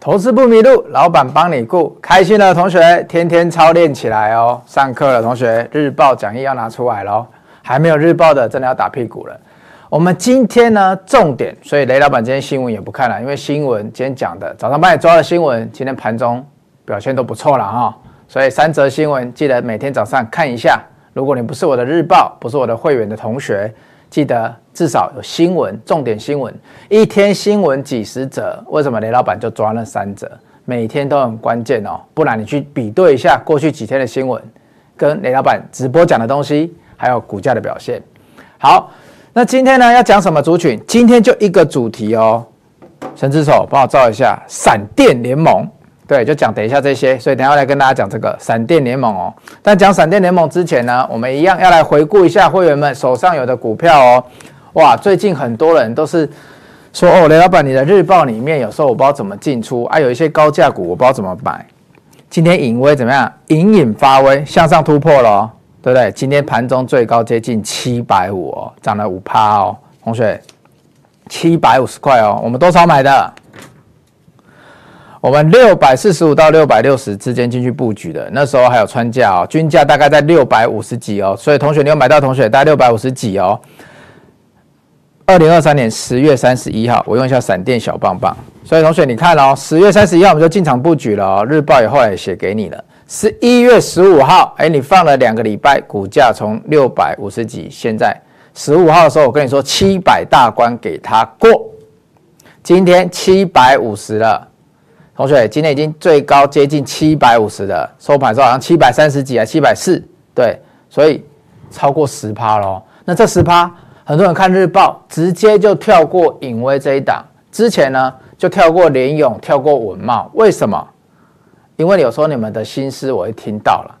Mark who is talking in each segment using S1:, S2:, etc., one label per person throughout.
S1: 投资不迷路，老板帮你顾。开心的同学，天天操练起来哦。上课了，同学，日报讲义要拿出来喽。还没有日报的，真的要打屁股了。我们今天呢，重点，所以雷老板今天新闻也不看了，因为新闻今天讲的早上帮你抓的新闻，今天盘中表现都不错了哈。所以三则新闻记得每天早上看一下。如果你不是我的日报，不是我的会员的同学，记得至少有新闻，重点新闻，一天新闻几十则，为什么雷老板就抓那三则？每天都很关键哦，不然你去比对一下过去几天的新闻，跟雷老板直播讲的东西，还有股价的表现。好，那今天呢要讲什么族群？今天就一个主题哦，神之手帮我照一下，闪电联盟。对，就讲等一下这些，所以等下来跟大家讲这个闪电联盟哦。但讲闪电联盟之前呢，我们一样要来回顾一下会员们手上有的股票哦。哇，最近很多人都是说哦，雷老板，你的日报里面有时候我不知道怎么进出啊，有一些高价股我不知道怎么买。今天隐威怎么样？隐隐发威，向上突破了哦，对不对？今天盘中最高接近七百五哦，涨了五趴哦，同学，七百五十块哦，我们多少买的？我们六百四十五到六百六十之间进去布局的，那时候还有穿价哦，均价大概在六百五十几哦，所以同学你有买到同学大概六百五十几哦。二零二三年十月三十一号，我用一下闪电小棒棒，所以同学你看哦，十月三十一号我们就进场布局了哦，日报也后来写给你了。十一月十五号，哎，你放了两个礼拜，股价从六百五十几，现在十五号的时候我跟你说七百大关给他过，今天七百五十了。同学，今天已经最高接近七百五十了，收盘时候好像七百三十几啊，七百四，对，所以超过十趴喽。那这十趴，很多人看日报，直接就跳过颖威这一档，之前呢就跳过联咏，跳过文茂，为什么？因为有时候你们的心思我会听到了，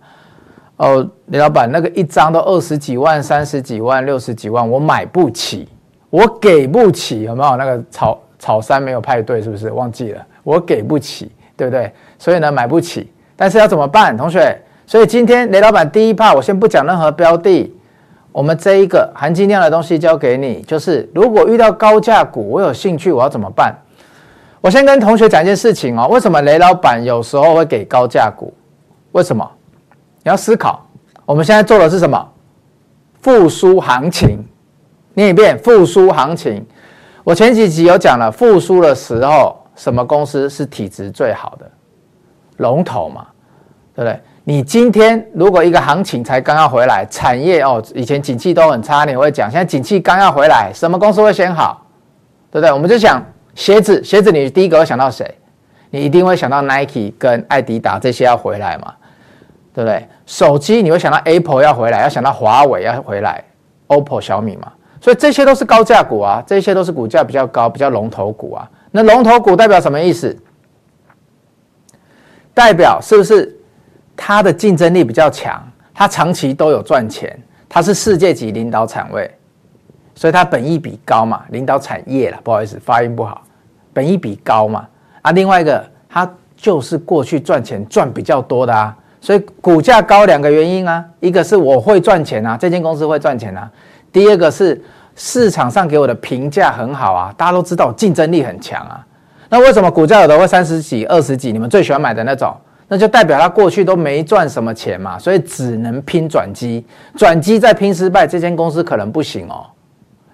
S1: 哦，李老板那个一张都二十几万、三十几万、六十几万，我买不起，我给不起，有没有？那个草草山没有派对，是不是？忘记了。我给不起，对不对？所以呢，买不起。但是要怎么办，同学？所以今天雷老板第一趴我先不讲任何标的，我们这一个含金量的东西交给你，就是如果遇到高价股，我有兴趣，我要怎么办？我先跟同学讲一件事情哦。为什么雷老板有时候会给高价股？为什么？你要思考。我们现在做的是什么？复苏行情。念一遍，复苏行情。我前几集有讲了，复苏的时候。什么公司是体质最好的龙头嘛？对不对？你今天如果一个行情才刚要回来，产业哦，以前景气都很差，你会讲，现在景气刚要回来，什么公司会先好？对不对？我们就想鞋子，鞋子你第一个会想到谁？你一定会想到 Nike 跟爱迪达这些要回来嘛？对不对？手机你会想到 Apple 要回来，要想到华为要回来，OPPO、小米嘛？所以这些都是高价股啊，这些都是股价比较高、比较龙头股啊。那龙头股代表什么意思？代表是不是它的竞争力比较强？它长期都有赚钱，它是世界级领导产位，所以它本益比高嘛，领导产业了，不好意思，发音不好，本益比高嘛。啊，另外一个它就是过去赚钱赚比较多的啊，所以股价高两个原因啊，一个是我会赚钱啊，这间公司会赚钱啊，第二个是。市场上给我的评价很好啊，大家都知道竞争力很强啊。那为什么股价有的会三十几、二十几？你们最喜欢买的那种，那就代表他过去都没赚什么钱嘛，所以只能拼转机。转机再拼失败，这间公司可能不行哦。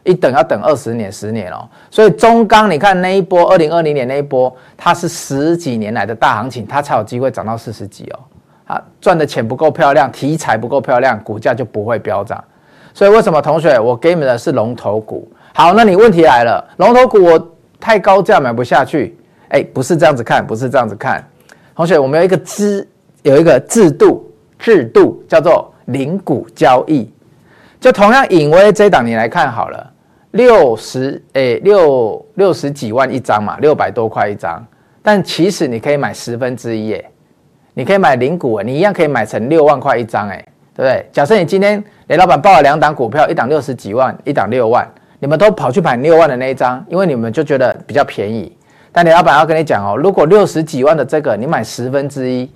S1: 一等要等二十年、十年哦。所以中钢，你看那一波，二零二零年那一波，它是十几年来的大行情，它才有机会涨到四十几哦。啊，赚的钱不够漂亮，题材不够漂亮，股价就不会飙涨。所以为什么同学我给你们的是龙头股？好，那你问题来了，龙头股我太高价买不下去。哎，不是这样子看，不是这样子看。同学，我们有一个制，有一个制度，制度叫做零股交易。就同样颖威这档你来看好了，六十哎六六十几万一张嘛，六百多块一张。但其实你可以买十分之一，哎，你可以买零股，你一样可以买成六万块一张，哎。对不对？假设你今天雷老板报了两档股票，一档六十几万，一档六万，你们都跑去买六万的那一张，因为你们就觉得比较便宜。但雷老板要跟你讲哦，如果六十几万的这个你买十分之一，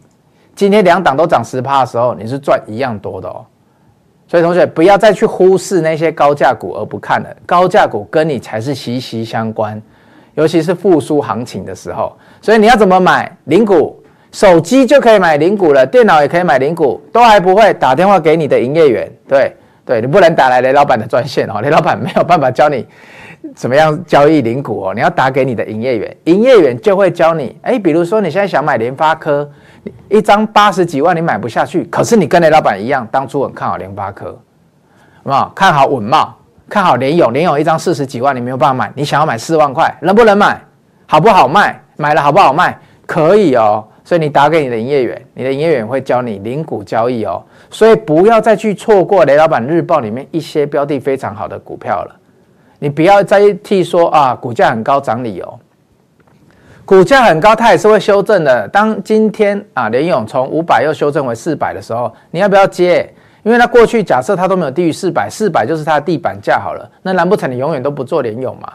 S1: 今天两档都涨十趴的时候，你是赚一样多的哦。所以同学不要再去忽视那些高价股而不看了，高价股跟你才是息息相关。尤其是复苏行情的时候。所以你要怎么买零股？手机就可以买零股了，电脑也可以买零股，都还不会打电话给你的营业员。对对，你不能打来雷老板的专线哦，雷老板没有办法教你怎么样交易零股哦。你要打给你的营业员，营业员就会教你。哎，比如说你现在想买联发科，一张八十几万你买不下去，可是你跟雷老板一样，当初很看好联发科，好不好？看好稳茂，看好联咏，联咏一张四十几万你没有办法买，你想要买四万块，能不能买？好不好卖？买了好不好卖？可以哦。所以你打给你的营业员，你的营业员会教你零股交易哦。所以不要再去错过雷老板日报里面一些标的非常好的股票了。你不要再替说啊，股价很高涨理由。股价很高，它也是会修正的。当今天啊，联咏从五百又修正为四百的时候，你要不要接？因为它过去假设它都没有低于四百，四百就是它的地板价好了。那难不成你永远都不做联咏嘛？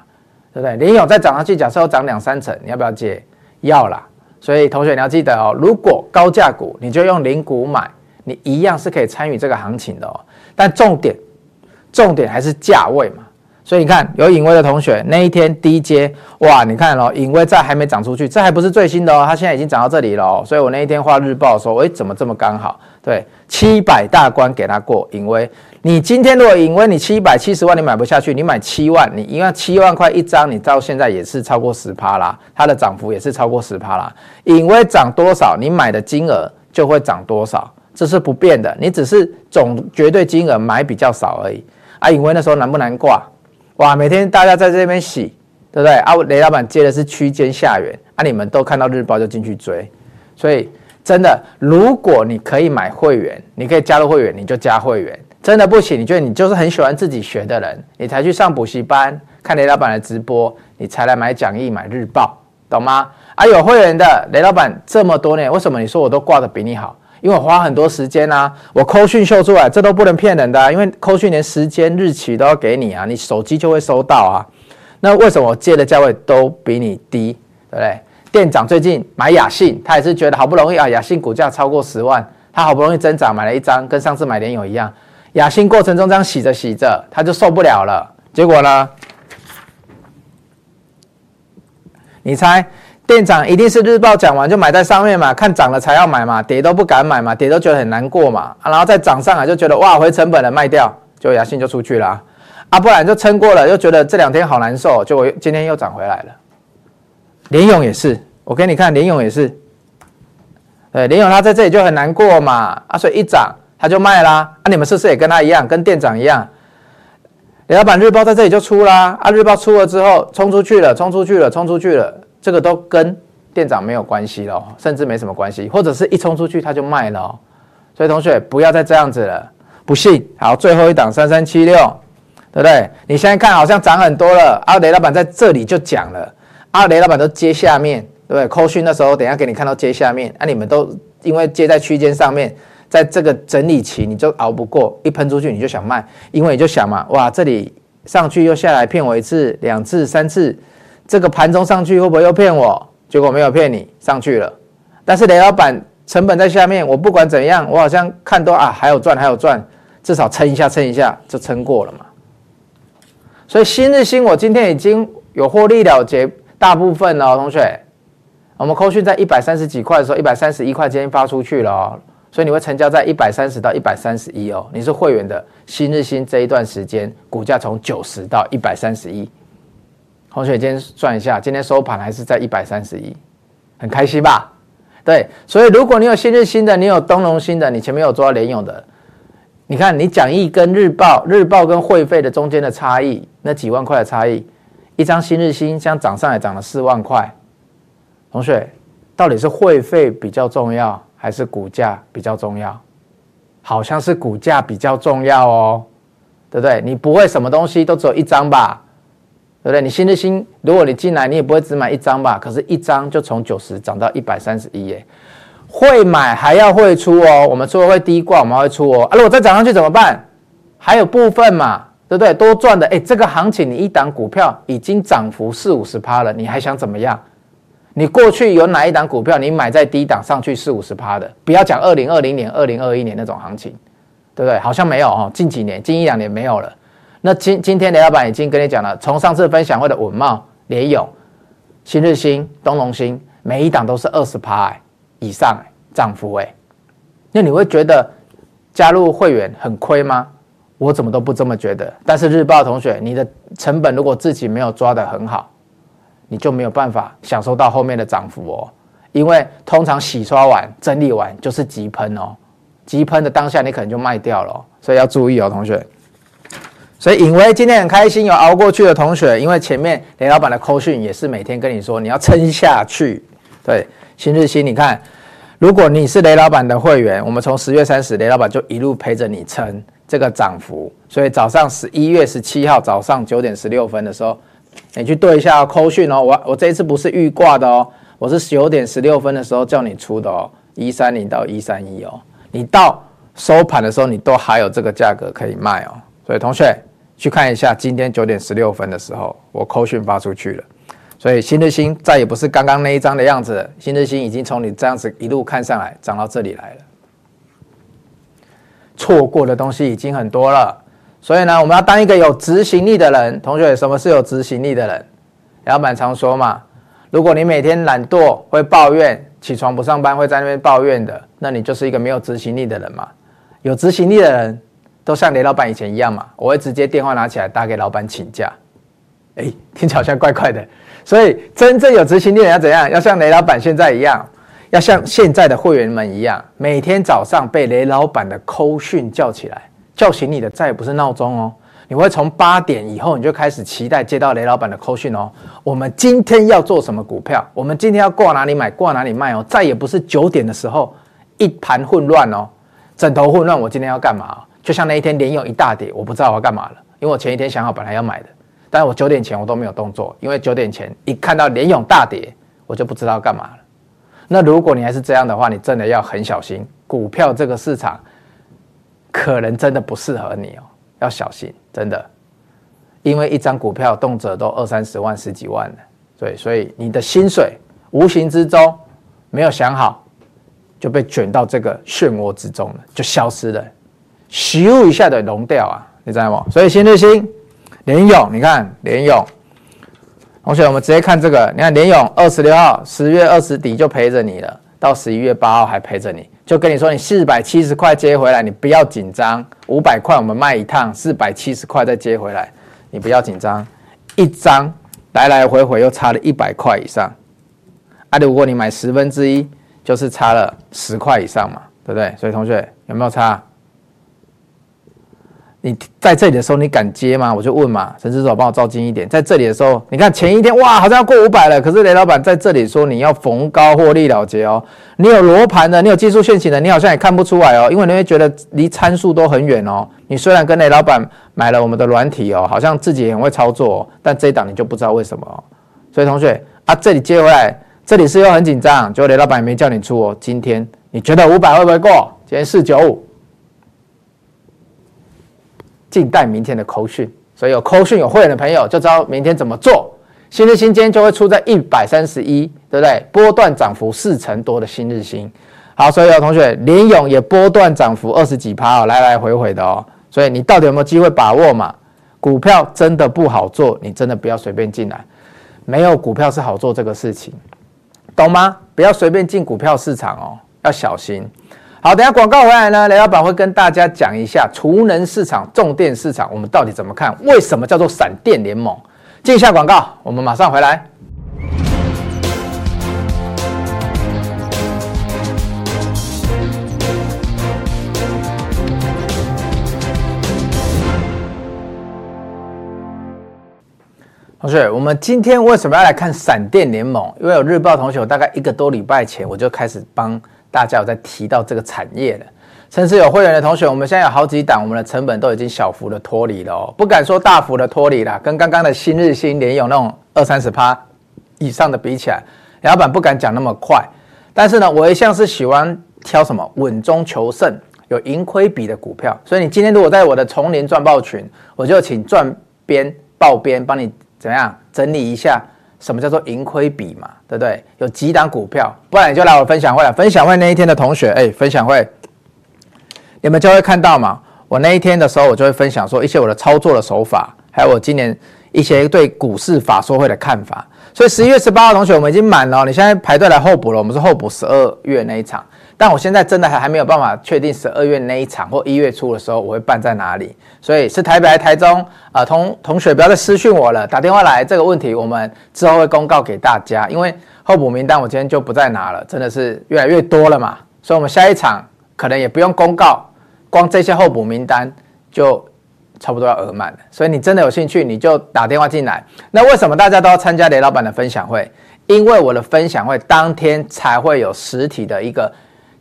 S1: 对不对？联咏再涨上去，假设要涨两三成，你要不要接？要啦。所以同学你要记得哦，如果高价股你就用零股买，你一样是可以参与这个行情的哦。但重点，重点还是价位嘛。所以你看有隐威的同学那一天低接，哇，你看哦，隐威在还没涨出去，这还不是最新的哦，它现在已经涨到这里了哦。所以我那一天画日报说，诶，怎么这么刚好？对，七百大关给它过隐威。你今天如果颖威你七百七十万你买不下去，你买七万，你因为七万块一张，你到现在也是超过十趴啦，它的涨幅也是超过十趴啦。颖威涨多少，你买的金额就会涨多少，这是不变的。你只是总绝对金额买比较少而已。啊，颖威那时候难不难挂？哇，每天大家在这边洗，对不对？啊，雷老板接的是区间下缘，啊，你们都看到日报就进去追，所以真的，如果你可以买会员，你可以加入会员，你就加会员。真的不行，你觉得你就是很喜欢自己学的人，你才去上补习班，看雷老板的直播，你才来买讲义、买日报，懂吗？啊，有会员的雷老板这么多年，为什么你说我都挂得比你好？因为我花很多时间啊，我扣讯秀出来，这都不能骗人的啊，因为扣讯连时间、日期都要给你啊，你手机就会收到啊。那为什么我借的价位都比你低，对不对？店长最近买雅信，他也是觉得好不容易啊，雅信股价超过十万，他好不容易增长买了一张，跟上次买联友一样。雅信过程中这样洗着洗着，他就受不了了。结果呢？你猜，店长一定是日报讲完就买在上面嘛？看涨了才要买嘛？跌都不敢买嘛？跌都觉得很难过嘛？啊，然后再涨上来就觉得哇，回成本了，卖掉，就雅信就出去了啊，啊，不然就撑过了，又觉得这两天好难受，结果今天又涨回来了。林勇也是，我给你看，林勇也是，对，林勇他在这里就很难过嘛，啊，所以一涨。他就卖啦，啊，你们是不是也跟他一样，跟店长一样？雷老板日报在这里就出啦，啊，日报出了之后冲出去了，冲出去了，冲出去了，这个都跟店长没有关系了，甚至没什么关系，或者是一冲出去他就卖了，所以同学不要再这样子了，不信。好，最后一档三三七六，对不对？你现在看好像涨很多了，啊，雷老板在这里就讲了，啊，雷老板都接下面，对不对？扣讯的时候，等一下给你看到接下面，啊，你们都因为接在区间上面。在这个整理期，你就熬不过，一喷出去你就想卖，因为你就想嘛，哇，这里上去又下来骗我一次、两次、三次，这个盘中上去会不会又骗我？结果没有骗你，上去了。但是雷老板成本在下面，我不管怎样，我好像看都啊还有赚还有赚，至少撑一下撑一下就撑过了嘛。所以新日新我今天已经有获利了结大部分了，同学。我们扣讯在一百三十几块的时候，一百三十一块今天发出去了哦。所以你会成交在一百三十到一百三十一哦，你是会员的新日兴这一段时间股价从九十到一百三十一，同学今天算一下，今天收盘还是在一百三十一，很开心吧？对，所以如果你有新日兴的，你有东隆兴的，你前面有做到联咏的，你看你讲义跟日报，日报跟会费的中间的差异，那几万块的差异，一张新日兴像涨上来涨了四万块，同学到底是会费比较重要？还是股价比较重要，好像是股价比较重要哦，对不对？你不会什么东西都只有一张吧，对不对？你新日新，如果你进来，你也不会只买一张吧？可是，一张就从九十涨到一百三十一耶，会买还要会出哦。我们除了会低挂，我们会出哦。啊，如果再涨上去怎么办？还有部分嘛，对不对？多赚的，哎，这个行情你一档股票已经涨幅四五十趴了，你还想怎么样？你过去有哪一档股票你买在低档上去四五十趴的？不要讲二零二零年、二零二一年那种行情，对不对？好像没有哦，近几年、近一两年没有了。那今今天雷老板已经跟你讲了，从上次分享会的稳懋、联咏，新日新、东隆新，每一档都是二十趴以上涨幅哎，那你会觉得加入会员很亏吗？我怎么都不这么觉得。但是日报同学，你的成本如果自己没有抓得很好，你就没有办法享受到后面的涨幅哦。因为通常洗刷完、整理完就是急喷哦，急喷的当下你可能就卖掉了，所以要注意哦，同学。所以，尹威今天很开心有熬过去的同学，因为前面雷老板的扣讯也是每天跟你说你要撑下去。对，新日新，你看，如果你是雷老板的会员，我们从十月三十，雷老板就一路陪着你撑这个涨幅。所以早上十一月十七号早上九点十六分的时候，你去对一下扣讯哦。我我这一次不是预挂的哦，我是九点十六分的时候叫你出的哦，一三零到一三一哦，你到收盘的时候你都还有这个价格可以卖哦。所以同学。去看一下，今天九点十六分的时候，我扣讯发出去了，所以新日兴再也不是刚刚那一张的样子。新日兴已经从你这样子一路看上来，涨到这里来了。错过的东西已经很多了，所以呢，我们要当一个有执行力的人。同学，什么是有执行力的人？老板常说嘛，如果你每天懒惰，会抱怨，起床不上班，会在那边抱怨的，那你就是一个没有执行力的人嘛。有执行力的人。都像雷老板以前一样嘛，我会直接电话拿起来打给老板请假。哎，听起来好像怪怪的。所以真正有执行力的人要怎样？要像雷老板现在一样，要像现在的会员们一样，每天早上被雷老板的扣讯叫起来，叫醒你的再也不是闹钟哦，你会从八点以后你就开始期待接到雷老板的扣讯哦。我们今天要做什么股票？我们今天要挂哪里买，挂哪里卖哦。再也不是九点的时候一盘混乱哦，枕头混乱。我今天要干嘛？就像那一天连咏一大跌，我不知道我要干嘛了，因为我前一天想好本来要买的，但是我九点前我都没有动作，因为九点前一看到连咏大跌，我就不知道干嘛了。那如果你还是这样的话，你真的要很小心，股票这个市场可能真的不适合你哦，要小心，真的，因为一张股票动辄都二三十万、十几万的，对，所以你的薪水无形之中没有想好，就被卷到这个漩涡之中了，就消失了。咻一下的融掉啊，你知道吗？所以新日兴、联咏，你看联咏，同学，我们直接看这个，你看联咏二十六号十月二十底就陪着你了，到十一月八号还陪着你，就跟你说你四百七十块接回来，你不要紧张，五百块我们卖一趟，四百七十块再接回来，你不要紧张，一张来来回回又差了一百块以上，啊，如果你买十分之一，就是差了十块以上嘛，对不对？所以同学有没有差？你在这里的时候，你敢接吗？我就问嘛，陈志总帮我照近一点。在这里的时候，你看前一天哇，好像要过五百了，可是雷老板在这里说你要逢高获利了结哦。你有罗盘的，你有技术线型的，你好像也看不出来哦，因为你会觉得离参数都很远哦。你虽然跟雷老板买了我们的软体哦，好像自己也很会操作哦，但这一档你就不知道为什么。所以同学啊，这里接回来，这里是又很紧张，结果雷老板也没叫你出哦。今天你觉得五百会不会过？今天四九五。静待明天的扣讯，所以有扣讯有会员的朋友就知道明天怎么做。新日新今天就会出在一百三十一，对不对？波段涨幅四成多的新日新。好，所以有同学林勇也波段涨幅二十几趴哦，来来回回的哦。所以你到底有没有机会把握嘛？股票真的不好做，你真的不要随便进来。没有股票是好做这个事情，懂吗？不要随便进股票市场哦，要小心。好，等下广告回来呢，雷老板会跟大家讲一下储能市场、重电市场，我们到底怎么看？为什么叫做闪电联盟？进一下广告，我们马上回来。同学，我们今天为什么要来看闪电联盟？因为有日报同学，大概一个多礼拜前我就开始帮。大家有在提到这个产业了，甚至有会员的同学，我们现在有好几档，我们的成本都已经小幅的脱离了哦，不敢说大幅的脱离了，跟刚刚的新日新、联咏那种二三十趴以上的比起来，老板不敢讲那么快，但是呢，我一向是喜欢挑什么稳中求胜、有盈亏比的股票，所以你今天如果在我的丛林赚爆群，我就请赚边报边帮你怎么样整理一下。什么叫做盈亏比嘛？对不对？有几档股票，不然你就来我分享会了。分享会那一天的同学，哎，分享会，你们就会看到嘛。我那一天的时候，我就会分享说一些我的操作的手法，还有我今年一些对股市法说会的看法。所以十一月十八号同学，我们已经满了，你现在排队来候补了。我们是候补十二月那一场，但我现在真的还还没有办法确定十二月那一场或一月初的时候我会办在哪里。所以是台北台中啊、同同学不要再私讯我了，打电话来这个问题，我们之后会公告给大家。因为候补名单我今天就不再拿了，真的是越来越多了嘛，所以我们下一场可能也不用公告，光这些候补名单就。差不多要额满了，所以你真的有兴趣，你就打电话进来。那为什么大家都要参加雷老板的分享会？因为我的分享会当天才会有实体的一个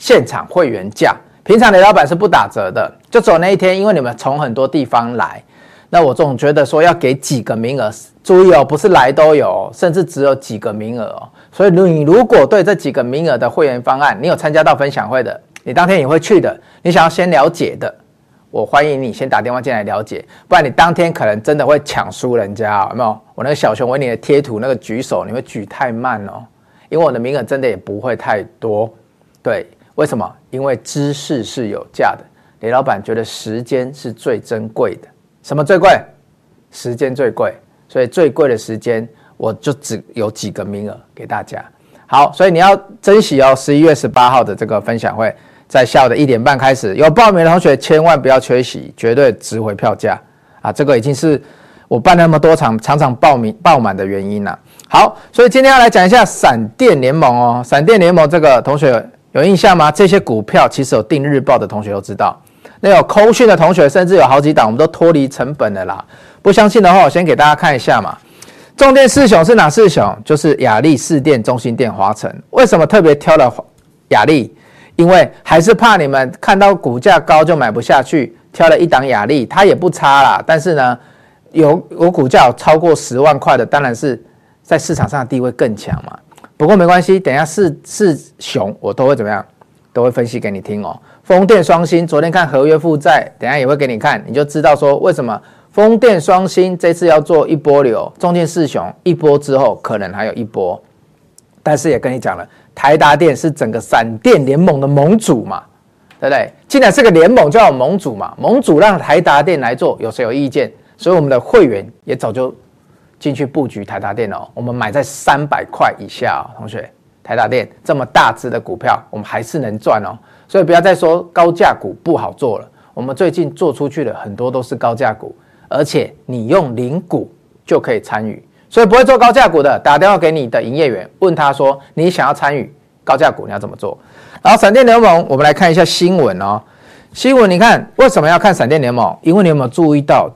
S1: 现场会员价，平常雷老板是不打折的，就走那一天。因为你们从很多地方来，那我总觉得说要给几个名额，注意哦，不是来都有，甚至只有几个名额哦。所以你如果对这几个名额的会员方案，你有参加到分享会的，你当天也会去的，你想要先了解的。我欢迎你先打电话进来了解，不然你当天可能真的会抢输人家，有没有？我那个小熊维尼的贴图那个举手，你会举太慢哦，因为我的名额真的也不会太多。对，为什么？因为知识是有价的，雷老板觉得时间是最珍贵的。什么最贵？时间最贵，所以最贵的时间我就只有几个名额给大家。好，所以你要珍惜哦，十一月十八号的这个分享会。在下午的一点半开始，有报名的同学千万不要缺席，绝对值回票价啊！这个已经是我办那么多场，场场报名爆满的原因了。好，所以今天要来讲一下闪电联盟哦。闪电联盟这个同学有印象吗？这些股票其实有订日报的同学都知道，那有扣讯的同学甚至有好几档，我们都脱离成本的啦。不相信的话，我先给大家看一下嘛。重电四雄是哪四雄？就是亚力、四电、中心电、华城。为什么特别挑了亚力？因为还是怕你们看到股价高就买不下去，挑了一档亚力，它也不差啦。但是呢，有有股价有超过十万块的，当然是在市场上的地位更强嘛。不过没关系，等一下四四熊我都会怎么样，都会分析给你听哦。风电双星昨天看合约负债，等下也会给你看，你就知道说为什么风电双星这次要做一波流，中间四雄一波之后可能还有一波，但是也跟你讲了。台达电是整个闪电联盟的盟主嘛，对不对？既然是个联盟，就要有盟主嘛。盟主让台达电来做，有谁有意见？所以我们的会员也早就进去布局台达电了。我们买在三百块以下哦，同学，台达电这么大只的股票，我们还是能赚哦。所以不要再说高价股不好做了。我们最近做出去的很多都是高价股，而且你用零股就可以参与。所以不会做高价股的，打电话给你的营业员，问他说：“你想要参与高价股，你要怎么做？”然后闪电联盟，我们来看一下新闻哦。新闻，你看为什么要看闪电联盟？因为你有没有注意到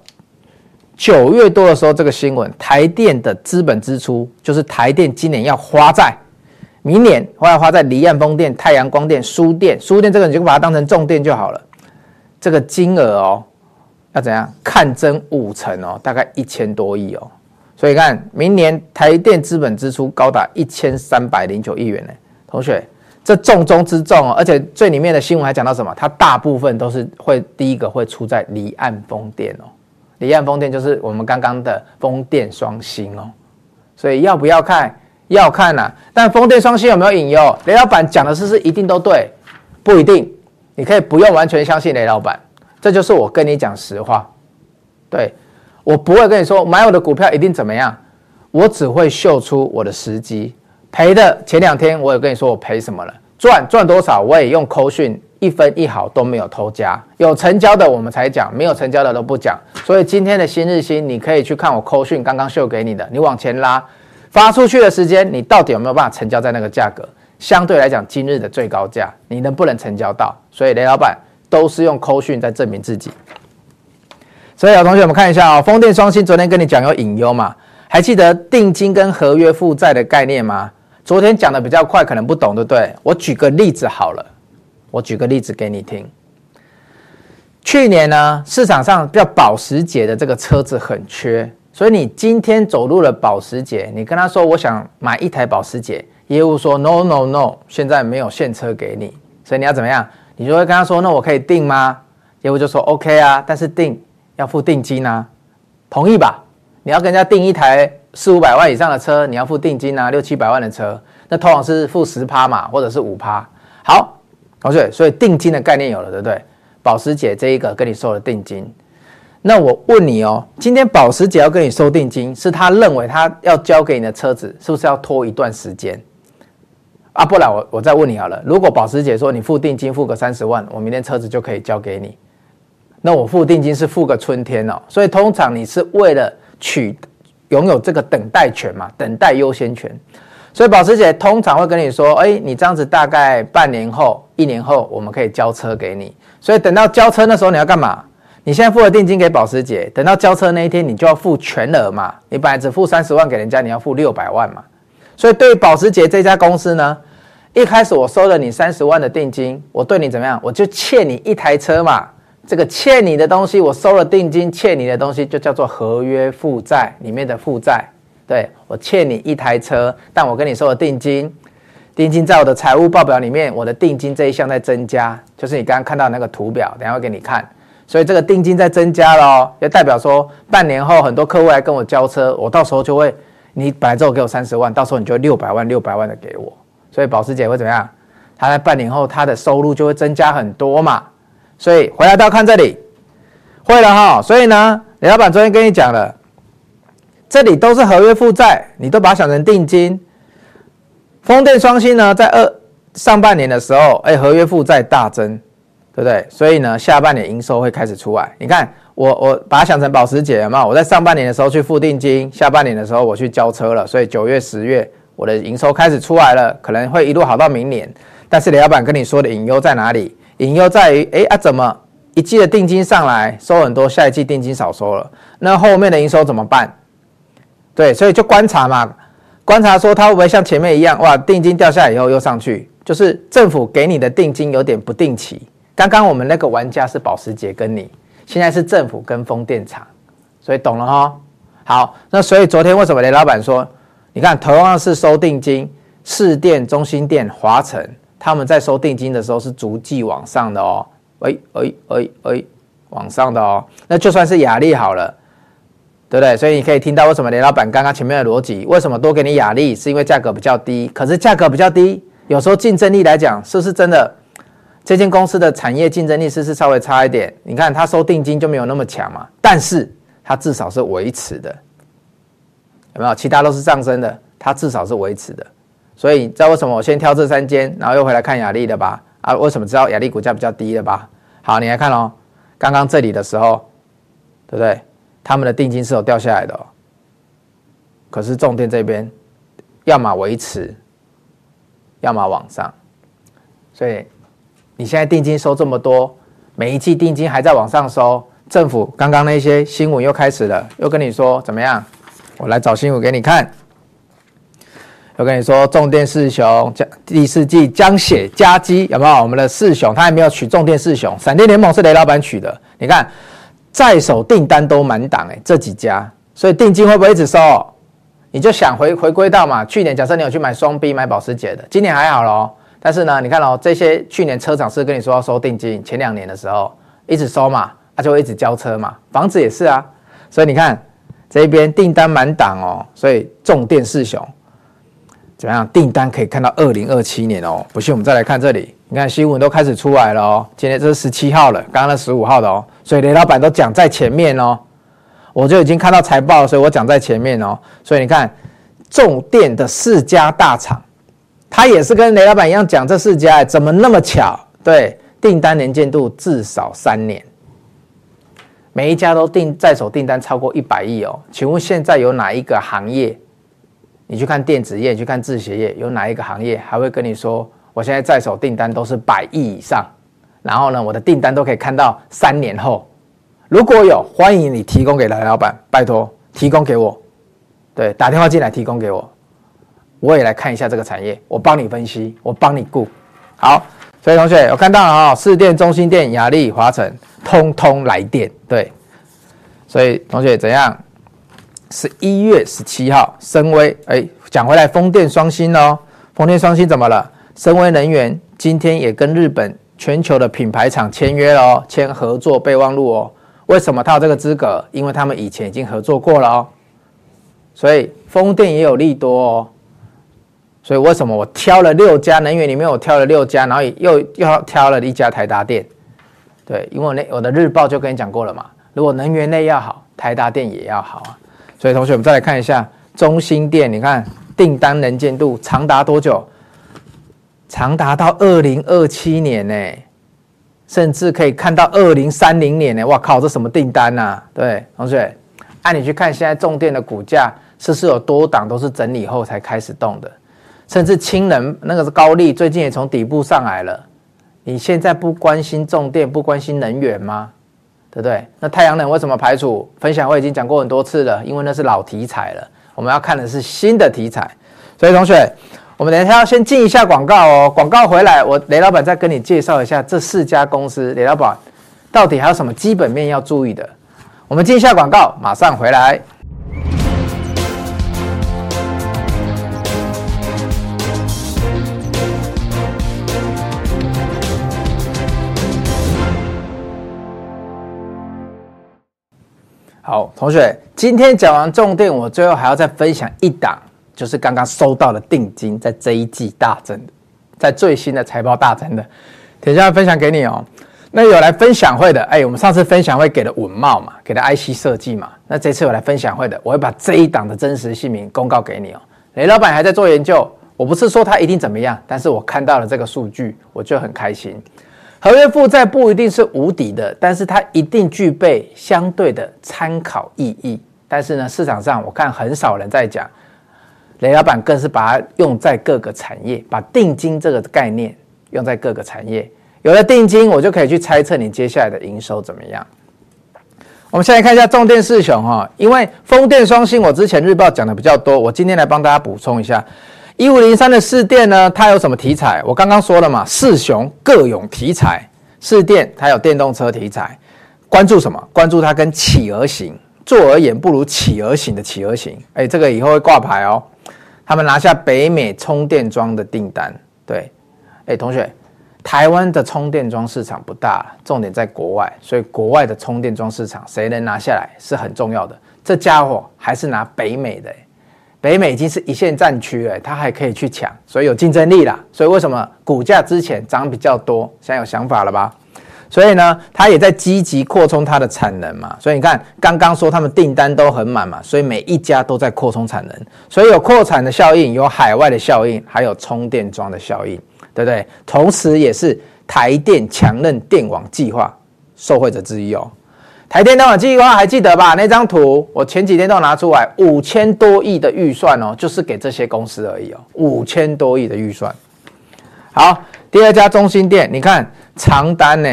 S1: 九月多的时候，这个新闻，台电的资本支出，就是台电今年要花在明年，会要花在离岸风电、太阳光电、输电、输电这个，你就把它当成重电就好了。这个金额哦，要怎样？看增五成哦，大概一千多亿哦。所以看，明年台电资本支出高达一千三百零九亿元呢，同学，这重中之重哦，而且最里面的新闻还讲到什么？它大部分都是会第一个会出在离岸风电哦，离岸风电就是我们刚刚的风电双星哦，所以要不要看？要看呐、啊，但风电双星有没有引诱？雷老板讲的是不是一定都对？不一定，你可以不用完全相信雷老板，这就是我跟你讲实话，对。我不会跟你说买我的股票一定怎么样，我只会秀出我的时机。赔的前两天我有跟你说我赔什么了，赚赚多少我也用扣讯一分一毫都没有偷加。有成交的我们才讲，没有成交的都不讲。所以今天的新日新你可以去看我扣讯刚刚秀给你的，你往前拉发出去的时间，你到底有没有办法成交在那个价格？相对来讲今日的最高价你能不能成交到？所以雷老板都是用扣讯在证明自己。所以，有同学，我们看一下哦。风电双星昨天跟你讲有隐忧嘛？还记得定金跟合约负债的概念吗？昨天讲的比较快，可能不懂，对不对？我举个例子好了，我举个例子给你听。去年呢，市场上叫保时捷的这个车子很缺，所以你今天走入了保时捷，你跟他说我想买一台保时捷，业务说 no no no，现在没有现车给你，所以你要怎么样？你就会跟他说，那我可以订吗？业务就说 OK 啊，但是订。要付定金啊，同意吧？你要跟人家订一台四五百万以上的车，你要付定金啊，六七百万的车，那通常是付十趴嘛，或者是五趴。好，同学，所以定金的概念有了，对不对？保时捷这一个跟你收了定金，那我问你哦，今天保时捷要跟你收定金，是他认为他要交给你的车子，是不是要拖一段时间？啊，不然我我再问你好了，如果保时捷说你付定金付个三十万，我明天车子就可以交给你，那我付定金是付个春天哦，所以通常你是为了取拥有这个等待权嘛，等待优先权，所以保时捷通常会跟你说，哎，你这样子大概半年后、一年后我们可以交车给你，所以等到交车那时候你要干嘛？你现在付了定金给保时捷，等到交车那一天你就要付全额嘛，你本来只付三十万给人家，你要付六百万嘛，所以对于保时捷这家公司呢。一开始我收了你三十万的定金，我对你怎么样？我就欠你一台车嘛。这个欠你的东西，我收了定金，欠你的东西就叫做合约负债里面的负债。对，我欠你一台车，但我跟你收了定金，定金在我的财务报表里面，我的定金这一项在增加，就是你刚刚看到那个图表，等下会给你看。所以这个定金在增加咯，就代表说半年后很多客户来跟我交车，我到时候就会，你本来之后给我三十万，到时候你就六百万六百万的给我。所以保时捷会怎么样？他在半年后，他的收入就会增加很多嘛。所以回来到看这里，会了哈。所以呢，李老板昨天跟你讲了，这里都是合约负债，你都把它想成定金。风电双星呢，在二上半年的时候，哎，合约负债大增，对不对？所以呢，下半年营收会开始出来。你看，我我把它想成保时捷嘛。我在上半年的时候去付定金，下半年的时候我去交车了，所以九月、十月。我的营收开始出来了，可能会一路好到明年。但是李老板跟你说的隐忧在哪里？隐忧在于，哎啊，怎么一季的定金上来收很多，下一季定金少收了，那后面的营收怎么办？对，所以就观察嘛，观察说它会不会像前面一样，哇，定金掉下来以后又上去，就是政府给你的定金有点不定期。刚刚我们那个玩家是保时捷跟你，现在是政府跟风电厂，所以懂了哈。好，那所以昨天为什么雷老板说？你看，同样是收定金，市电、中心电、华城，他们在收定金的时候是逐季往上的哦，哎哎哎哎，往上的哦。那就算是亚力好了，对不对？所以你可以听到为什么雷老板刚刚前面的逻辑，为什么多给你雅力，是因为价格比较低。可是价格比较低，有时候竞争力来讲，是不是真的？这间公司的产业竞争力是不是稍微差一点？你看它收定金就没有那么强嘛，但是它至少是维持的。有没有？其他都是上升的，它至少是维持的。所以，知道为什么我先挑这三间，然后又回来看雅力的吧？啊，为什么知道雅力股价比较低的吧？好，你来看哦。刚刚这里的时候，对不对？他们的定金是有掉下来的哦。可是重电这边，要么维持，要么往上。所以你现在定金收这么多，每一季定金还在往上收。政府刚刚那些新闻又开始了，又跟你说怎么样？我来找新闻给你看。我跟你说，重电四雄将第四季将写佳绩，有没有？我们的四雄他还没有取重电四雄，闪电联盟是雷老板取的。你看，在手订单都满档哎，这几家，所以定金会不会一直收？你就想回回归到嘛，去年假设你有去买双 B 买保时捷的，今年还好喽。但是呢，你看哦，这些去年车厂是跟你说要收定金，前两年的时候一直收嘛，他就会一直交车嘛，房子也是啊，所以你看。这边订单满档哦，所以重电四雄怎么样？订单可以看到二零二七年哦。不信我们再来看这里，你看新闻都开始出来了哦。今天这是十七号了，刚刚那十五号的哦。所以雷老板都讲在前面哦，我就已经看到财报了，所以我讲在前面哦。所以你看重电的四家大厂，他也是跟雷老板一样讲这四家，怎么那么巧？对，订单年见度至少三年。每一家都订在手订单超过一百亿哦，请问现在有哪一个行业？你去看电子业，去看制鞋业，有哪一个行业还会跟你说，我现在在手订单都是百亿以上，然后呢，我的订单都可以看到三年后。如果有，欢迎你提供给雷老板，拜托提供给我，对，打电话进来提供给我，我也来看一下这个产业，我帮你分析，我帮你顾。好，所以同学，我看到了啊，士电、中兴电、亚力、华城。通通来电，对，所以同学怎样？十一月十七号，深威，哎，讲回来，风电双星哦，风电双星怎么了？深威能源今天也跟日本全球的品牌厂签约了哦，签合作备忘录哦。为什么他有这个资格？因为他们以前已经合作过了哦。所以丰电也有利多哦。所以为什么我挑了六家能源里面，我挑了六家，然后又又挑了一家台达电。对，因为我那我的日报就跟你讲过了嘛，如果能源类要好，台达电也要好啊。所以同学，我们再来看一下中兴电，你看订单能见度长达多久？长达到二零二七年呢，甚至可以看到二零三零年呢。哇靠，这什么订单呐？对，同学，按你去看现在重电的股价，是是有多档都是整理后才开始动的？甚至氢能那个是高利，最近也从底部上来了。你现在不关心重电，不关心能源吗？对不对？那太阳能为什么排除？分享我已经讲过很多次了，因为那是老题材了。我们要看的是新的题材。所以同学，我们等一下要先进一下广告哦。广告回来，我雷老板再跟你介绍一下这四家公司。雷老板到底还有什么基本面要注意的？我们进一下广告，马上回来。好，同学，今天讲完重点，我最后还要再分享一档，就是刚刚收到的定金，在这一季大增的，在最新的财报大增的，等一下分享给你哦。那有来分享会的，哎，我们上次分享会给了稳懋嘛，给了 IC 设计嘛，那这次有来分享会的，我会把这一档的真实姓名公告给你哦。雷老板还在做研究，我不是说他一定怎么样，但是我看到了这个数据，我就很开心。合约负债不一定是无底的，但是它一定具备相对的参考意义。但是呢，市场上我看很少人在讲，雷老板更是把它用在各个产业，把定金这个概念用在各个产业。有了定金，我就可以去猜测你接下来的营收怎么样。我们先来看一下重电四雄哈，因为风电双星我之前日报讲的比较多，我今天来帮大家补充一下。一五零三的四电呢，它有什么题材？我刚刚说了嘛，四雄各有题材。四电它有电动车题材，关注什么？关注它跟企鹅型做而言不如企鹅型的企鹅型。哎，这个以后会挂牌哦。他们拿下北美充电桩的订单。对，哎，同学，台湾的充电桩市场不大，重点在国外，所以国外的充电桩市场谁能拿下来是很重要的。这家伙还是拿北美的。北美已经是一线战区了，它还可以去抢，所以有竞争力啦。所以为什么股价之前涨比较多？现在有想法了吧？所以呢，它也在积极扩充它的产能嘛。所以你看，刚刚说他们订单都很满嘛，所以每一家都在扩充产能，所以有扩产的效应，有海外的效应，还有充电桩的效应，对不对？同时也是台电强韧电网计划受惠者之一哦。台电电网计划还记得吧？那张图我前几天都拿出来，五千多亿的预算哦，就是给这些公司而已哦，五千多亿的预算。好，第二家中心店，你看长单呢，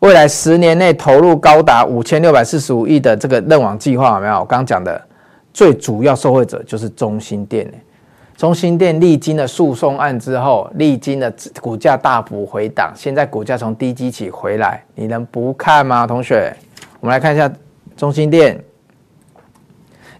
S1: 未来十年内投入高达五千六百四十五亿的这个韧网计划有没有？我刚刚讲的最主要受惠者就是中心店。中心店历经了诉讼案之后，历经了股价大幅回档，现在股价从低基起回来，你能不看吗，同学？我们来看一下中心店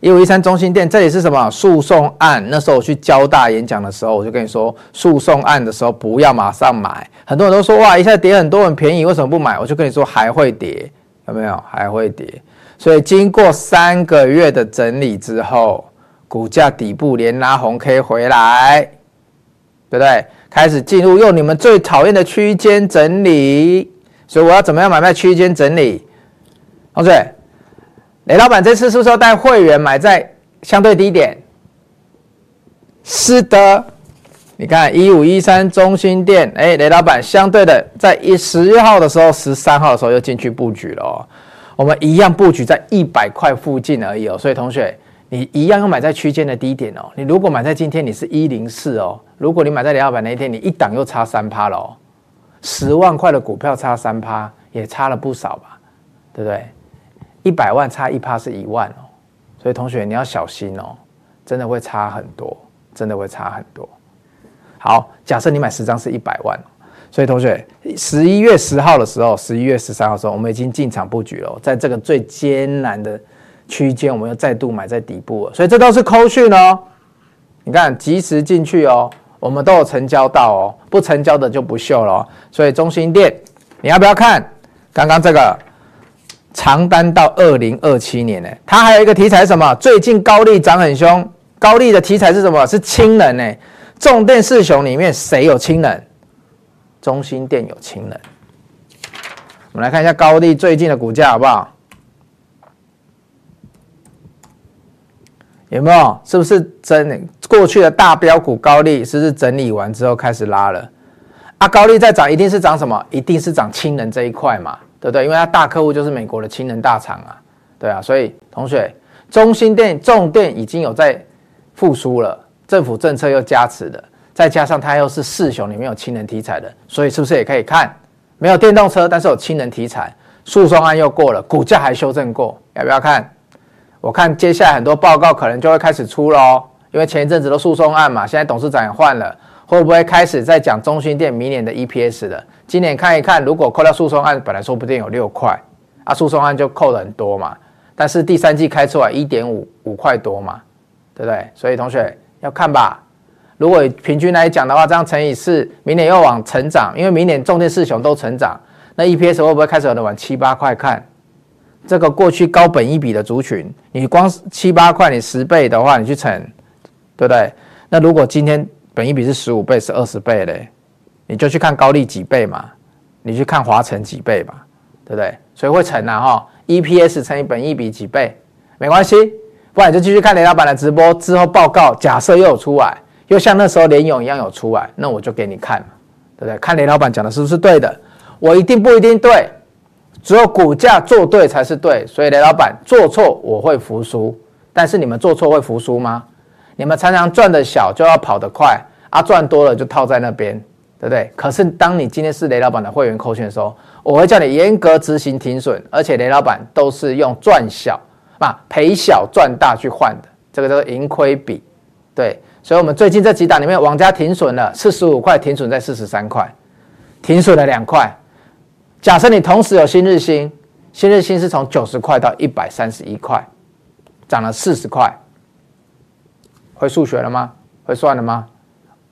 S1: 一五一三中心店，这里是什么诉讼案？那时候我去交大演讲的时候，我就跟你说，诉讼案的时候不要马上买。很多人都说哇，一下跌很多很便宜，为什么不买？我就跟你说还会跌，有没有？还会跌。所以经过三个月的整理之后，股价底部连拉红 K 回来，对不对？开始进入用你们最讨厌的区间整理。所以我要怎么样买卖区间整理？同学，雷老板这次是不是要带会员买在相对低点？是的，你看一五一三中心店，哎，雷老板相对的在一十一号的时候、十三号的时候又进去布局了哦。我们一样布局在一百块附近而已哦。所以同学，你一样要买在区间的低点哦。你如果买在今天，你是一零四哦。如果你买在雷老板那一天，你一档又差三趴了哦。十万块的股票差三趴，也差了不少吧？对不对？一百万差一趴是一万哦，所以同学你要小心哦，真的会差很多，真的会差很多。好，假设你买十张是一百万，所以同学十一月十号的时候，十一月十三号的时候，我们已经进场布局了，在这个最艰难的区间，我们又再度买在底部了，所以这都是扣讯哦。你看及时进去哦，我们都有成交到哦，不成交的就不秀了。所以中心店，你要不要看刚刚这个？长单到二零二七年呢，它还有一个题材什么？最近高利涨很凶，高利的题材是什么？是氢能呢？重电四雄里面谁有氢能？中心电有氢能。我们来看一下高利最近的股价好不好？有没有？是不是整过去的大标股高利是不是整理完之后开始拉了？啊，高利在涨，一定是涨什么？一定是涨氢能这一块嘛，对不对？因为它大客户就是美国的氢能大厂啊，对啊。所以同学，中心电、重电已经有在复苏了。政府政策又加持的，再加上它又是四雄里面有氢能题材的，所以是不是也可以看？没有电动车，但是有氢能题材，诉讼案又过了，股价还修正过，要不要看？我看接下来很多报告可能就会开始出喽，因为前一阵子的诉讼案嘛，现在董事长也换了，会不会开始在讲中兴电明年的 EPS 的？今年看一看，如果扣掉诉讼案，本来说不定有六块，啊，诉讼案就扣了很多嘛，但是第三季开出来一点五五块多嘛，对不对？所以同学要看吧。如果平均来讲的话，这样乘以四，明年又往成长，因为明年重点四雄都成长，那 EPS 会不会开始有人往七八块看？这个过去高本一比的族群，你光七八块，你十倍的话，你去乘，对不对？那如果今天本一比是十五倍，是二十倍嘞，你就去看高利几倍嘛，你去看华城几倍嘛，对不对？所以会乘啊哈，EPS 乘以本一比几倍，没关系，不然就继续看雷老板的直播之后报告，假设又有出来。又像那时候联勇一样有出来，那我就给你看，对不对？看雷老板讲的是不是对的？我一定不一定对，只有股价做对才是对。所以雷老板做错我会服输，但是你们做错会服输吗？你们常常赚的小就要跑得快啊，赚多了就套在那边，对不对？可是当你今天是雷老板的会员扣券的时候，我会叫你严格执行停损，而且雷老板都是用赚小啊赔小赚大去换的，这个叫做盈亏比，对。所以，我们最近这几档里面，网家停损了四十五块，停损在四十三块，停损了两块。假设你同时有新日兴，新日兴是从九十块到一百三十一块，涨了四十块。会数学了吗？会算了吗？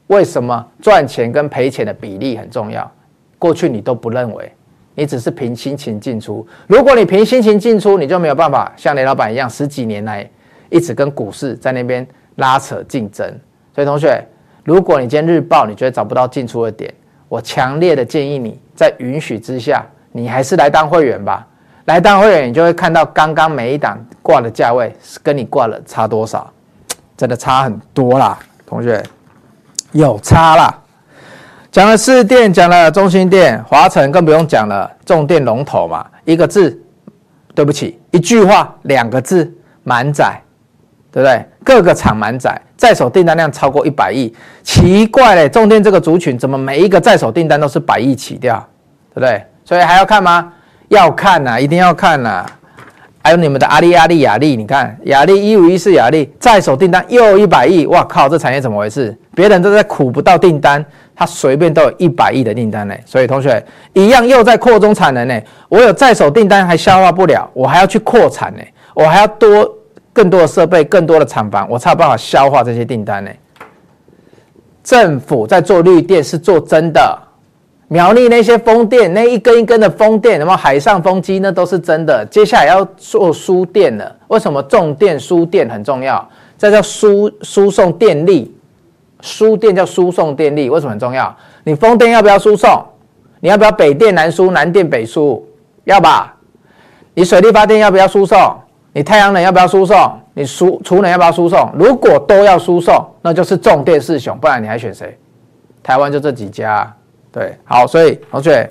S1: 为什么赚钱跟赔钱的比例很重要？过去你都不认为，你只是凭心情进出。如果你凭心情进出，你就没有办法像雷老板一样，十几年来一直跟股市在那边。拉扯竞争，所以同学，如果你今天日报你觉得找不到进出的点，我强烈的建议你在允许之下，你还是来当会员吧。来当会员，你就会看到刚刚每一档挂的价位跟你挂了差多少，真的差很多啦，同学，有差啦。讲了四电，讲了中兴电、华城，更不用讲了，重电龙头嘛，一个字，对不起，一句话，两个字，满载。对不对？各个厂满载，在手订单量超过一百亿，奇怪嘞！重电这个族群怎么每一个在手订单都是百亿起掉，对不对？所以还要看吗？要看呐、啊，一定要看呐、啊！还有你们的阿力、阿力、亚力，你看亚力一五一四，亚力在手订单又一百亿，哇靠！这产业怎么回事？别人都在苦不到订单，他随便都有一百亿的订单呢。所以同学一样又在扩充产能呢。我有在手订单还消化不了，我还要去扩产呢，我还要多。更多的设备，更多的厂房，我才有办法消化这些订单呢。政府在做绿电是做真的，苗栗那些风电，那一根一根的风电，什么海上风机，那都是真的。接下来要做输电了，为什么重电输电很重要？这叫输输送电力，输电叫输送电力，为什么很重要？你风电要不要输送？你要不要北电南输，南电北输？要吧？你水力发电要不要输送？你太阳能要不要输送？你输储能要不要输送？如果都要输送，那就是重电四雄，不然你还选谁？台湾就这几家，对，好，所以同学，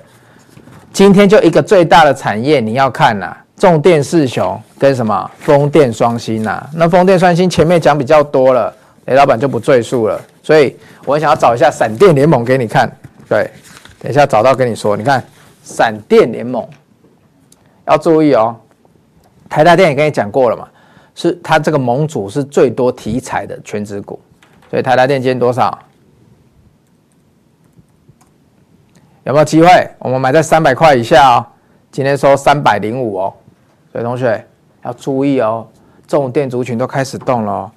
S1: 今天就一个最大的产业你要看呐，重电四雄跟什么风电双星呐？那风电双星前面讲比较多了，雷老板就不赘述了。所以我想要找一下闪电联盟给你看，对，等一下找到跟你说，你看闪电联盟要注意哦。台达电也跟你讲过了嘛，是它这个盟主是最多题材的权值股，所以台达电今天多少？有没有机会？我们买在三百块以下哦，今天收三百零五哦，所以同学要注意哦，重电族群都开始动了哦。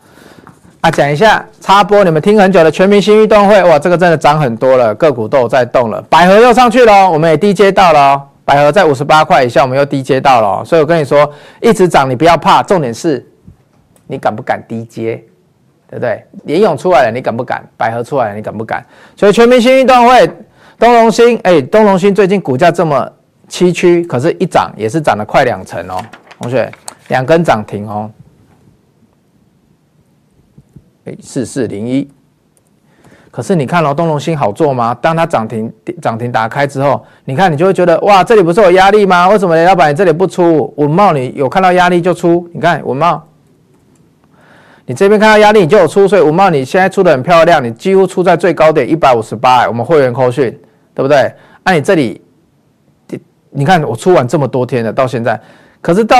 S1: 啊，讲一下插播，你们听很久的全明星运动会，哇，这个真的涨很多了，个股都有在动了，百合又上去了，我们也低接到了。百合在五十八块以下，我们又低接到了，所以我跟你说，一直涨你不要怕，重点是，你敢不敢低接，对不对？联咏出来了，你敢不敢？百合出来了，你敢不敢？所以全明星运动会，东隆兴，哎，东隆兴最近股价这么崎岖，可是一涨也是涨了快两成哦，同学，两根涨停哦。哎，四四零一。可是你看劳动龙芯好做吗？当它涨停涨停打开之后，你看你就会觉得哇，这里不是有压力吗？为什么雷老板你这里不出？稳懋你有看到压力就出，你看稳懋，你这边看到压力你就有出，所以稳懋你现在出的很漂亮，你几乎出在最高点一百五十八，我们会员扣讯对不对？那、你这里，你看我出完这么多天了，到现在，可是到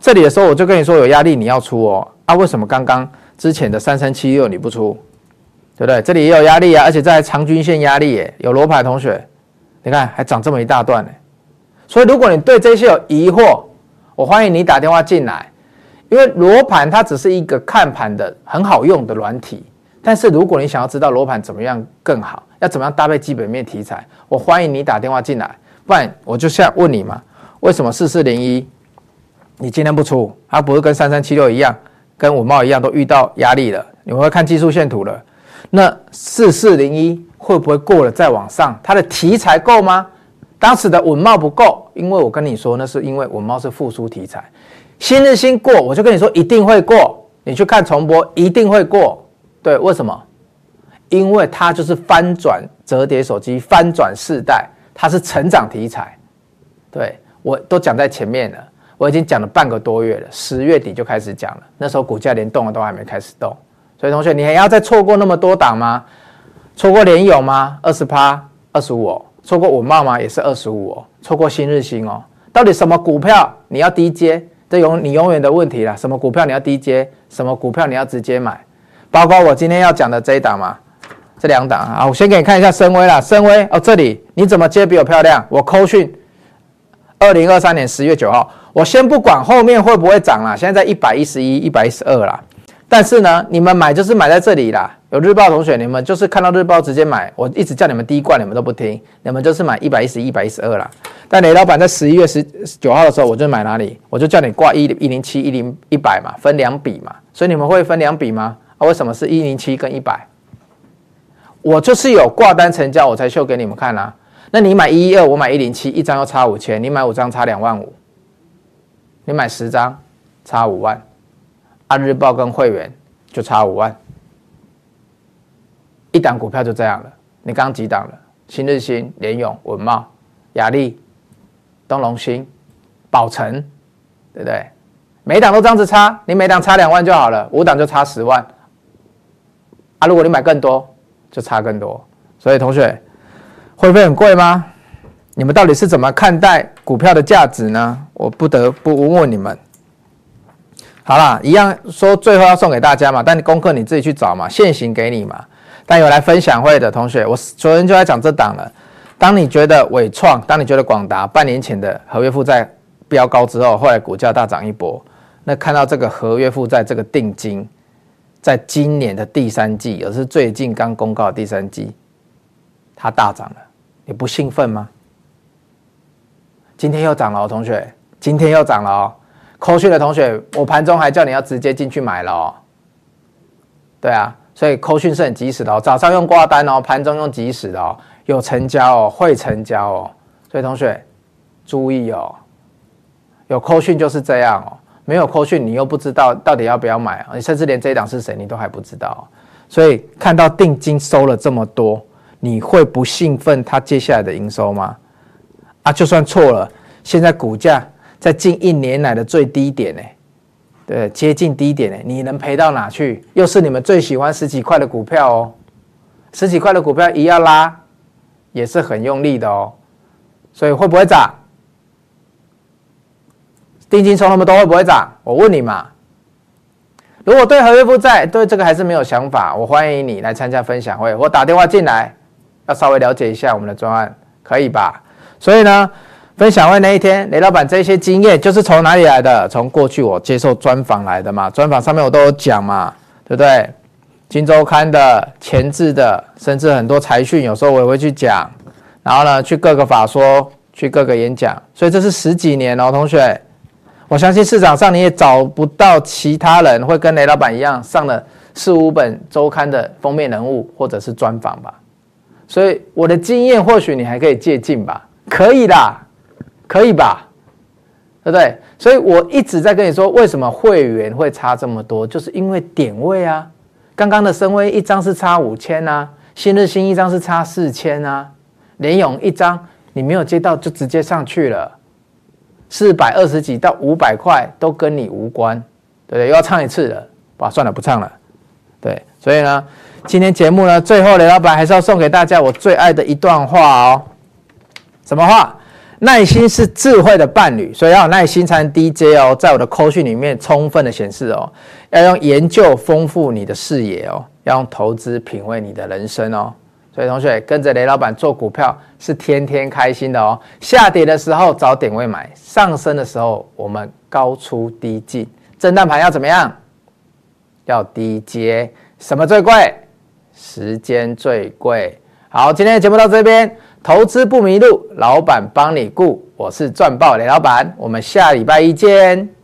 S1: 这里的时候我就跟你说有压力你要出哦，啊为什么刚刚之前的三三七六你不出？对不对？这里也有压力啊，而且在长均线压力耶，有罗盘同学，你看还涨这么一大段呢。所以如果你对这些有疑惑，我欢迎你打电话进来，因为罗盘它只是一个看盘的很好用的软体。但是如果你想要知道罗盘怎么样更好，要怎么样搭配基本面题材，我欢迎你打电话进来。不然我就现在问你嘛，为什么四四零一你今天不出？它不是跟三三七六一样，跟稳懋一样都遇到压力了？你会看技术线图了？那四四零一会不会过了再往上？它的题材够吗？当时的稳茂不够，因为我跟你说，那是因为稳茂是复苏题材。新日新过，我就跟你说一定会过。你去看重播，一定会过。对，为什么？因为它就是翻转折叠手机，翻转世代，它是成长题材。对，我都讲在前面了，我已经讲了半个多月了，十月底就开始讲了，那时候股价连动都还没开始动。所以同学，你还要再错过那么多档吗？错过联友吗？二十趴，二十五。错过稳懋吗？也是二十五哦。错过新日兴哦。到底什么股票你要低接？这永你永远的问题了。什么股票你要低接？什么股票你要直接买？包括我今天要讲的这一档嘛，这两档啊。我先给你看一下深威啦，深威哦，这里你怎么接比我漂亮？我扣讯，二零二三年十月九号。我先不管后面会不会涨啦，现在在一百一十一、一百一十二啦。但是呢，你们买就是买在这里啦。有日报同学，你们就是看到日报直接买。我一直叫你们第一罐，你们都不听，你们就是买一百一十一、一百一十二啦。但雷老板在十一月十九号的时候，我就买哪里？我就叫你挂一一零七、一零一百嘛，分两笔嘛。所以你们会分两笔吗？啊，为什么是一零七跟一百？我就是有挂单成交，我才秀给你们看啦。那你买一一二，我买一零七，一张要差五千，你买五张差两万五，你买十张差五万。按日报跟会员就差五万，一档股票就这样了。你刚几档了？新日兴、联咏、文茂、亚力、东隆兴、宝成，对不对？每档都这样子差，你每档差两万就好了，五档就差十万。啊，如果你买更多，就差更多。所以同学，会不会很贵吗？你们到底是怎么看待股票的价值呢？我不得不问问你们。好啦，一样说最后要送给大家嘛，但你功课你自己去找嘛，现行给你嘛。但有来分享会的同学，我昨天就在讲这档了。当你觉得伟创，当你觉得广达半年前的合约负债飙高之后，后来股价大涨一波，那看到这个合约负债这个定金，在今年的第三季，也是最近刚公告的第三季，它大涨了，你不兴奋吗？今天又涨了哦，同学，今天又涨了哦。扣讯的同学，我盘中还叫你要直接进去买了哦。对啊，所以扣讯是很及时的哦，早上用挂单哦，盘中用及时的哦，有成交哦，会成交哦。所以同学注意哦，有扣讯就是这样哦，没有扣讯你又不知道到底要不要买，你甚至连这一档是谁你都还不知道。所以看到定金收了这么多，你会不兴奋它接下来的营收吗？啊，就算错了，现在股价。在近一年来的最低点呢，对，接近低点呢，你能赔到哪去？又是你们最喜欢十几块的股票哦，十几块的股票一要拉，也是很用力的哦，所以会不会涨？定金收那么多会不会涨？我问你嘛。如果对合约负债对这个还是没有想法，我欢迎你来参加分享会，我打电话进来，要稍微了解一下我们的专案，可以吧？所以呢。分享会那一天，雷老板这些经验就是从哪里来的？从过去我接受专访来的嘛。专访上面我都有讲嘛，对不对？金周刊的、前置的，甚至很多财讯，有时候我也会去讲。然后呢，去各个法说，去各个演讲。所以这是十几年哦，同学。我相信市场上你也找不到其他人会跟雷老板一样上了四五本周刊的封面人物或者是专访吧。所以我的经验或许你还可以借鉴吧，可以的。可以吧，对不对？所以我一直在跟你说，为什么会员会差这么多，就是因为点位啊。刚刚的深威一张是差五千啊，新日新一张是差四千啊，联勇一张你没有接到就直接上去了，四百二十几到五百块都跟你无关，对不对？又要唱一次了，哇，算了，不唱了。对，所以呢，今天节目呢，最后雷老板还是要送给大家我最爱的一段话哦。什么话？耐心是智慧的伴侣，所以要有耐心才能 DJ 哦。在我的扣讯里面充分的显示哦，要用研究丰富你的视野哦，要用投资品味你的人生哦。所以同学跟着雷老板做股票是天天开心的哦。下跌的时候找点位买，上升的时候我们高出低进。震荡盘要怎么样？要低接。什么最贵？时间最贵。好，今天的节目到这边。投资不迷路，老板帮你顾。我是赚爆李老板，我们下礼拜一见。